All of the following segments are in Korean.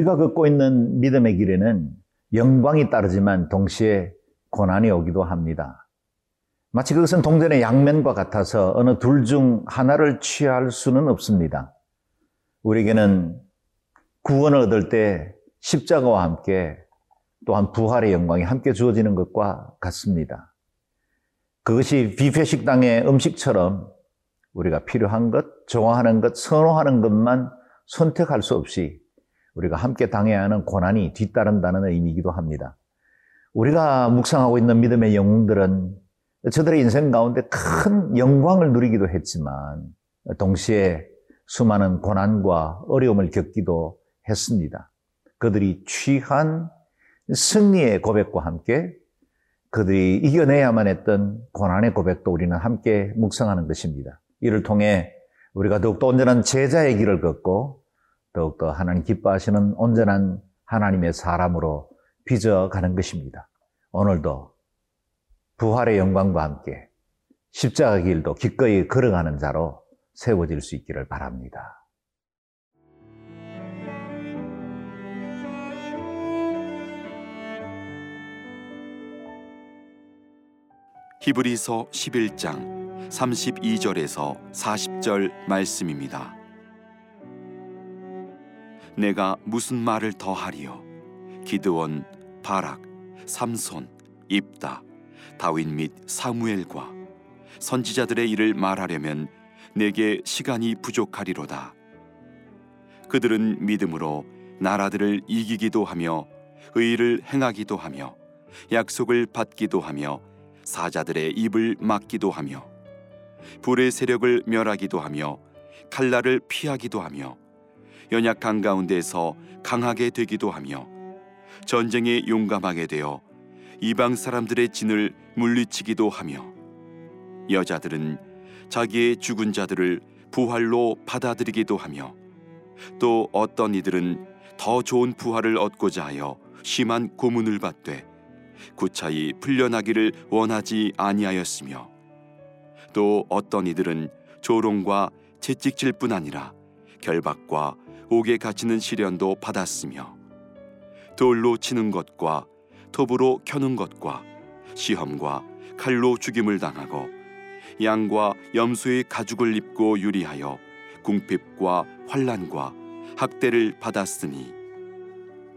우리가 걷고 있는 믿음의 길에는 영광이 따르지만 동시에 고난이 오기도 합니다. 마치 그것은 동전의 양면과 같아서 어느 둘 중 하나를 취할 수는 없습니다. 우리에게는 구원을 얻을 때 십자가와 함께 또한 부활의 영광이 함께 주어지는 것과 같습니다. 그것이 뷔페 식당의 음식처럼 우리가 필요한 것, 좋아하는 것, 선호하는 것만 선택할 수 없이 우리가 함께 당해야 하는 고난이 뒤따른다는 의미이기도 합니다. 우리가 묵상하고 있는 믿음의 영웅들은 저들의 인생 가운데 큰 영광을 누리기도 했지만 동시에 수많은 고난과 어려움을 겪기도 했습니다. 그들이 취한 승리의 고백과 함께 그들이 이겨내야만 했던 고난의 고백도 우리는 함께 묵상하는 것입니다. 이를 통해 우리가 더욱더 온전한 제자의 길을 걷고 더욱더 하나님 기뻐하시는 온전한 하나님의 사람으로 빚어가는 것입니다. 오늘도 부활의 영광과 함께 십자가 길도 기꺼이 걸어가는 자로 세워질 수 있기를 바랍니다. 히브리서 11장 32절에서 40절 말씀입니다. 내가 무슨 말을 더하리요? 기드원, 바락, 삼손, 입다, 다윗 및 사무엘과 선지자들의 일을 말하려면 내게 시간이 부족하리로다. 그들은 믿음으로 나라들을 이기기도 하며 의를 행하기도 하며 약속을 받기도 하며 사자들의 입을 막기도 하며 불의 세력을 멸하기도 하며 칼날을 피하기도 하며 연약한 가운데서 강하게 되기도 하며 전쟁에 용감하게 되어 이방 사람들의 진을 물리치기도 하며 여자들은 자기의 죽은 자들을 부활로 받아들이기도 하며 또 어떤 이들은 더 좋은 부활을 얻고자 하여 심한 고문을 받되 구차히 풀려나기를 원하지 아니하였으며 또 어떤 이들은 조롱과 채찍질 뿐 아니라 결박과 옥에 갇히는 시련도 받았으며 돌로 치는 것과 톱으로 켜는 것과 시험과 칼로 죽임을 당하고 양과 염소의 가죽을 입고 유리하여 궁핍과 환란과 학대를 받았으니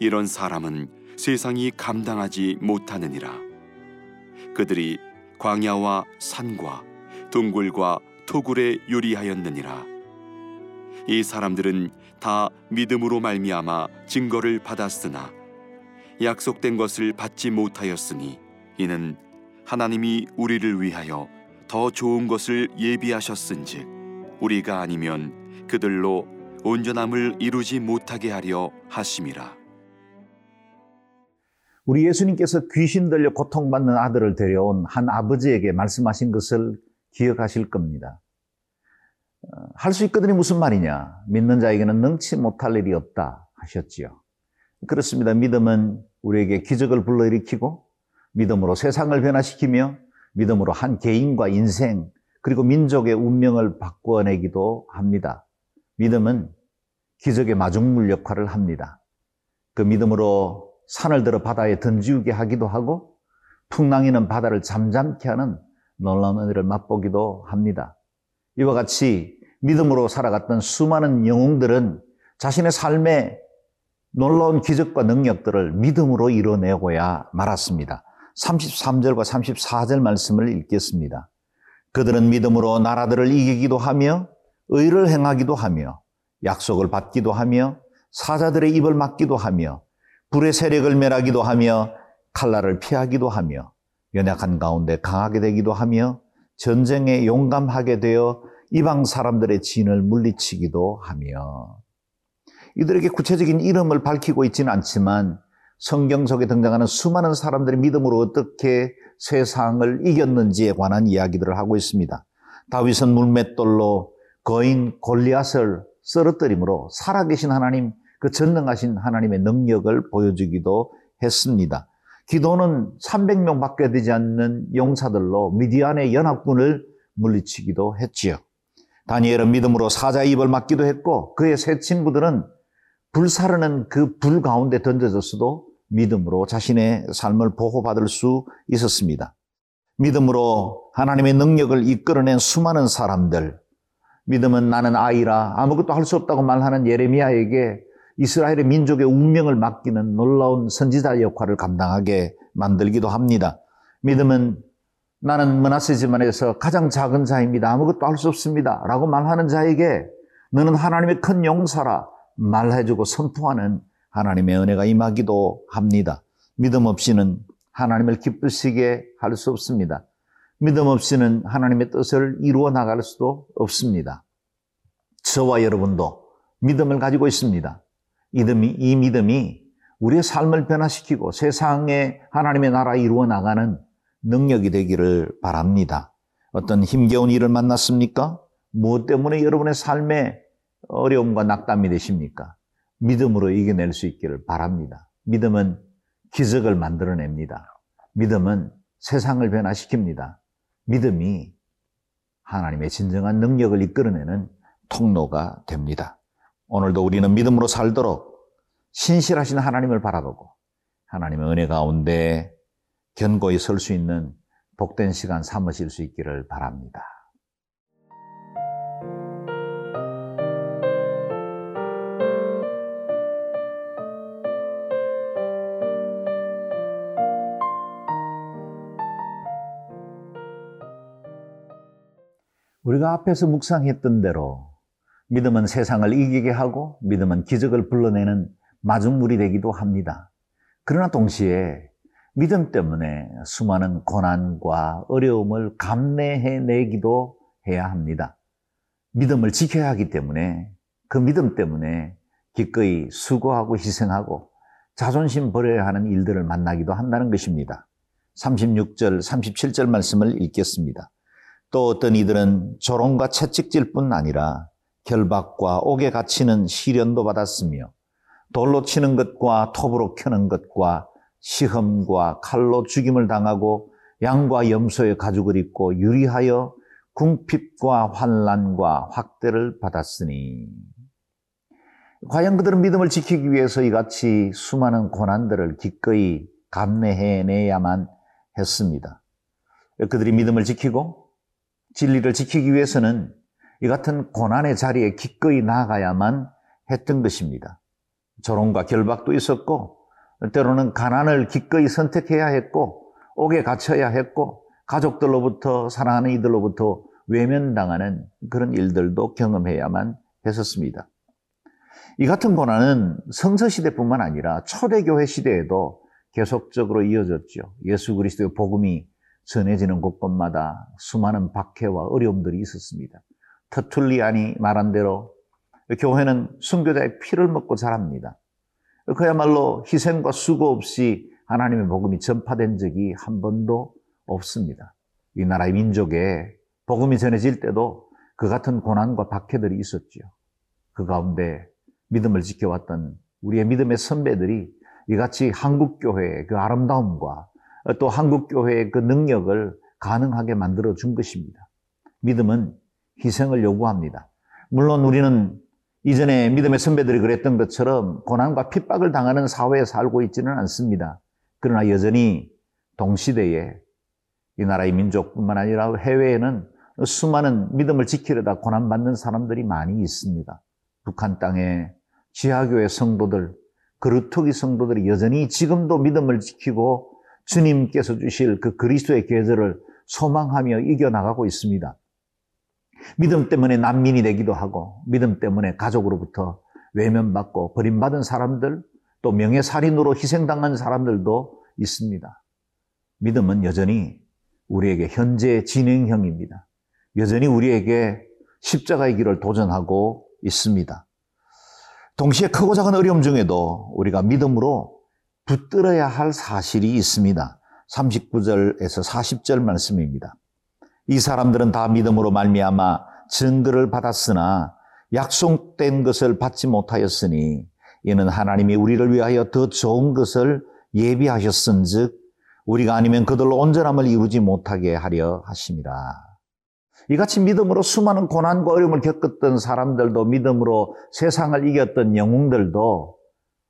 이런 사람은 세상이 감당하지 못하느니라. 그들이 광야와 산과 동굴과 토굴에 유리하였느니라. 이 사람들은 다 믿음으로 말미암아 증거를 받았으나 약속된 것을 받지 못하였으니 이는 하나님이 우리를 위하여 더 좋은 것을 예비하셨은즉 우리가 아니면 그들로 온전함을 이루지 못하게 하려 하심이라. 우리 예수님께서 귀신 들려 고통받는 아들을 데려온 한 아버지에게 말씀하신 것을 기억하실 겁니다. 어, 할수 있거든이 무슨 말이냐? 믿는 자에게는 능치 못할 일이 없다 하셨지요. 그렇습니다. 믿음은 우리에게 기적을 불러일으키고 믿음으로 세상을 변화시키며 믿음으로 한 개인과 인생 그리고 민족의 운명을 바꿔내기도 합니다. 믿음은 기적의 마중물 역할을 합니다. 그 믿음으로 산을 들어 바다에 던지우게 하기도 하고 풍랑이는 바다를 잠잠케 하는 놀라운 은혜를 맛보기도 합니다. 이와 같이 믿음으로 살아갔던 수많은 영웅들은 자신의 삶에 놀라운 기적과 능력들을 믿음으로 이뤄내고야 말았습니다. 33절과 34절 말씀을 읽겠습니다. 그들은 믿음으로 나라들을 이기기도 하며 의를 행하기도 하며 약속을 받기도 하며 사자들의 입을 막기도 하며 불의 세력을 멸하기도 하며 칼날을 피하기도 하며 연약한 가운데 강하게 되기도 하며 전쟁에 용감하게 되어 이방 사람들의 진을 물리치기도 하며 이들에게 구체적인 이름을 밝히고 있지는 않지만 성경 속에 등장하는 수많은 사람들의 믿음으로 어떻게 세상을 이겼는지에 관한 이야기들을 하고 있습니다. 다윗은 물맷돌로 거인 골리앗을 쓰러뜨림으로 살아계신 하나님, 그 전능하신 하나님의 능력을 보여주기도 했습니다. 기도는 300명 밖에 되지 않는 용사들로 미디안의 연합군을 물리치기도 했지요. 다니엘은 믿음으로 사자 입을 막기도 했고 그의 세 친구들은 불사르는 그 불 가운데 던져졌어도 믿음으로 자신의 삶을 보호받을 수 있었습니다. 믿음으로 하나님의 능력을 이끌어낸 수많은 사람들, 믿음은 나는 아이라 아무것도 할 수 없다고 말하는 예레미야에게 이스라엘의 민족의 운명을 맡기는 놀라운 선지자 역할을 감당하게 만들기도 합니다. 믿음은 나는 머나세 집안에서 가장 작은 자입니다. 아무것도 할 수 없습니다. 라고 말하는 자에게 너는 하나님의 큰 용사라 말해주고 선포하는 하나님의 은혜가 임하기도 합니다. 믿음 없이는 하나님을 기쁘시게 할 수 없습니다. 믿음 없이는 하나님의 뜻을 이루어 나갈 수도 없습니다. 저와 여러분도 믿음을 가지고 있습니다. 믿음이, 이 믿음이 우리의 삶을 변화시키고 세상에 하나님의 나라 이루어 나가는 능력이 되기를 바랍니다. 어떤 힘겨운 일을 만났습니까? 무엇 때문에 여러분의 삶에 어려움과 낙담이 되십니까? 믿음으로 이겨낼 수 있기를 바랍니다. 믿음은 기적을 만들어냅니다. 믿음은 세상을 변화시킵니다. 믿음이 하나님의 진정한 능력을 이끌어내는 통로가 됩니다. 오늘도 우리는 믿음으로 살도록 신실하신 하나님을 바라보고 하나님의 은혜 가운데 견고히 설 수 있는 복된 시간 삼으실 수 있기를 바랍니다. 우리가 앞에서 묵상했던 대로 믿음은 세상을 이기게 하고 믿음은 기적을 불러내는 마중물이 되기도 합니다. 그러나 동시에 믿음 때문에 수많은 고난과 어려움을 감내해내기도 해야 합니다. 믿음을 지켜야 하기 때문에 그 믿음 때문에 기꺼이 수고하고 희생하고 자존심 버려야 하는 일들을 만나기도 한다는 것입니다. 36절, 37절 말씀을 읽겠습니다. 또 어떤 이들은 조롱과 채찍질 뿐 아니라 결박과 옥에 갇히는 시련도 받았으며 돌로 치는 것과 톱으로 켜는 것과 시험과 칼로 죽임을 당하고 양과 염소의 가죽을 입고 유리하여 궁핍과 환란과 확대를 받았으니 과연 그들은 믿음을 지키기 위해서 이같이 수많은 고난들을 기꺼이 감내해내야만 했습니다. 그들이 믿음을 지키고 진리를 지키기 위해서는 이 같은 고난의 자리에 기꺼이 나아가야만 했던 것입니다. 조롱과 결박도 있었고, 때로는 가난을 기꺼이 선택해야 했고, 옥에 갇혀야 했고, 가족들로부터, 사랑하는 이들로부터 외면당하는 그런 일들도 경험해야만 했었습니다. 이 같은 고난은 성서 시대뿐만 아니라 초대교회 시대에도 계속적으로 이어졌죠. 예수 그리스도의 복음이 전해지는 곳곳마다 수많은 박해와 어려움들이 있었습니다. 터툴리안이 말한 대로 교회는 순교자의 피를 먹고 자랍니다. 그야말로 희생과 수고 없이 하나님의 복음이 전파된 적이 한 번도 없습니다. 이 나라의 민족에 복음이 전해질 때도 그 같은 고난과 박해들이 있었죠. 그 가운데 믿음을 지켜왔던 우리의 믿음의 선배들이 이같이 한국교회의 그 아름다움과 또 한국교회의 그 능력을 가능하게 만들어 준 것입니다. 믿음은 희생을 요구합니다. 물론 우리는 이전에 믿음의 선배들이 그랬던 것처럼 고난과 핍박을 당하는 사회에 살고 있지는 않습니다. 그러나 여전히 동시대에 이 나라의 민족뿐만 아니라 해외에는 수많은 믿음을 지키려다 고난받는 사람들이 많이 있습니다. 북한 땅에 지하교회 성도들, 그루터기 성도들이 여전히 지금도 믿음을 지키고 주님께서 주실 그 그리스도의 계절을 소망하며 이겨나가고 있습니다. 믿음 때문에 난민이 되기도 하고, 믿음 때문에 가족으로부터 외면받고 버림받은 사람들, 또 명예살인으로 희생당한 사람들도 있습니다. 믿음은 여전히 우리에게 현재 진행형입니다. 여전히 우리에게 십자가의 길을 도전하고 있습니다. 동시에 크고 작은 어려움 중에도 우리가 믿음으로 붙들어야 할 사실이 있습니다. 39절에서 40절 말씀입니다. 이 사람들은 다 믿음으로 말미암아 증거를 받았으나 약속된 것을 받지 못하였으니 이는 하나님이 우리를 위하여 더 좋은 것을 예비하셨은즉 우리가 아니면 그들로 온전함을 이루지 못하게 하려 하심이라. 이같이 믿음으로 수많은 고난과 어려움을 겪었던 사람들도 믿음으로 세상을 이겼던 영웅들도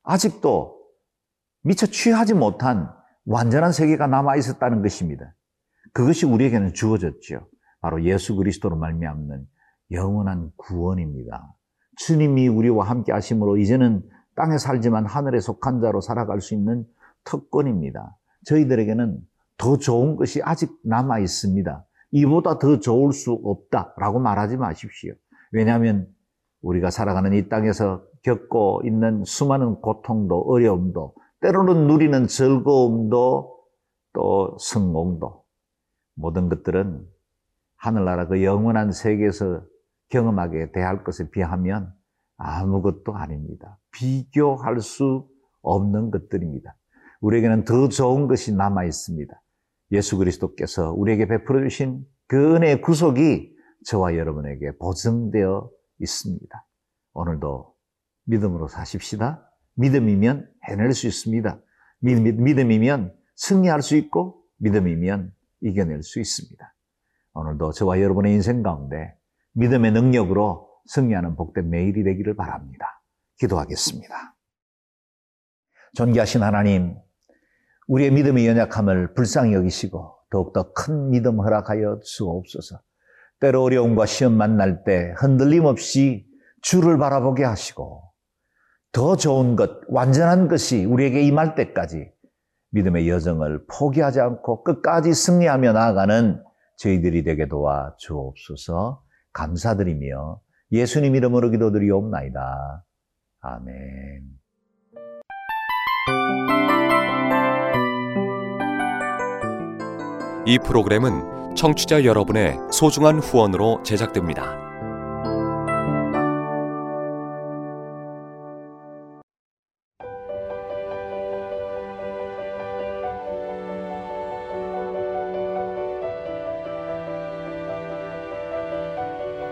아직도 미처 취하지 못한 완전한 세계가 남아 있었다는 것입니다. 그것이 우리에게는 주어졌죠. 바로 예수 그리스도로 말미암는 영원한 구원입니다. 주님이 우리와 함께 하심으로 이제는 땅에 살지만 하늘에 속한 자로 살아갈 수 있는 특권입니다. 저희들에게는 더 좋은 것이 아직 남아 있습니다. 이보다 더 좋을 수 없다라고 말하지 마십시오. 왜냐하면 우리가 살아가는 이 땅에서 겪고 있는 수많은 고통도 어려움도 때로는 누리는 즐거움도 또 성공도 모든 것들은 하늘나라 그 영원한 세계에서 경험하게 대할 것에 비하면 아무것도 아닙니다. 비교할 수 없는 것들입니다. 우리에게는 더 좋은 것이 남아 있습니다. 예수 그리스도께서 우리에게 베풀어 주신 그 은혜의 구속이 저와 여러분에게 보증되어 있습니다. 오늘도 믿음으로 사십시다. 믿음이면 해낼 수 있습니다. 믿음이면 승리할 수 있고 믿음이면 이겨낼 수 있습니다. 오늘도 저와 여러분의 인생 가운데 믿음의 능력으로 승리하는 복된 매일이 되기를 바랍니다. 기도하겠습니다. 존귀하신 하나님, 우리의 믿음의 연약함을 불쌍히 여기시고 더욱더 큰 믿음 허락하여 주옵소서. 때로 어려움과 시험 만날 때 흔들림 없이 주를 바라보게 하시고 더 좋은 것, 완전한 것이 우리에게 임할 때까지 믿음의 여정을 포기하지 않고 끝까지 승리하며 나아가는 저희들이 되게 도와 주옵소서 감사드리며 예수님 이름으로 기도드리옵나이다. 아멘. 이 프로그램은 청취자 여러분의 소중한 후원으로 제작됩니다.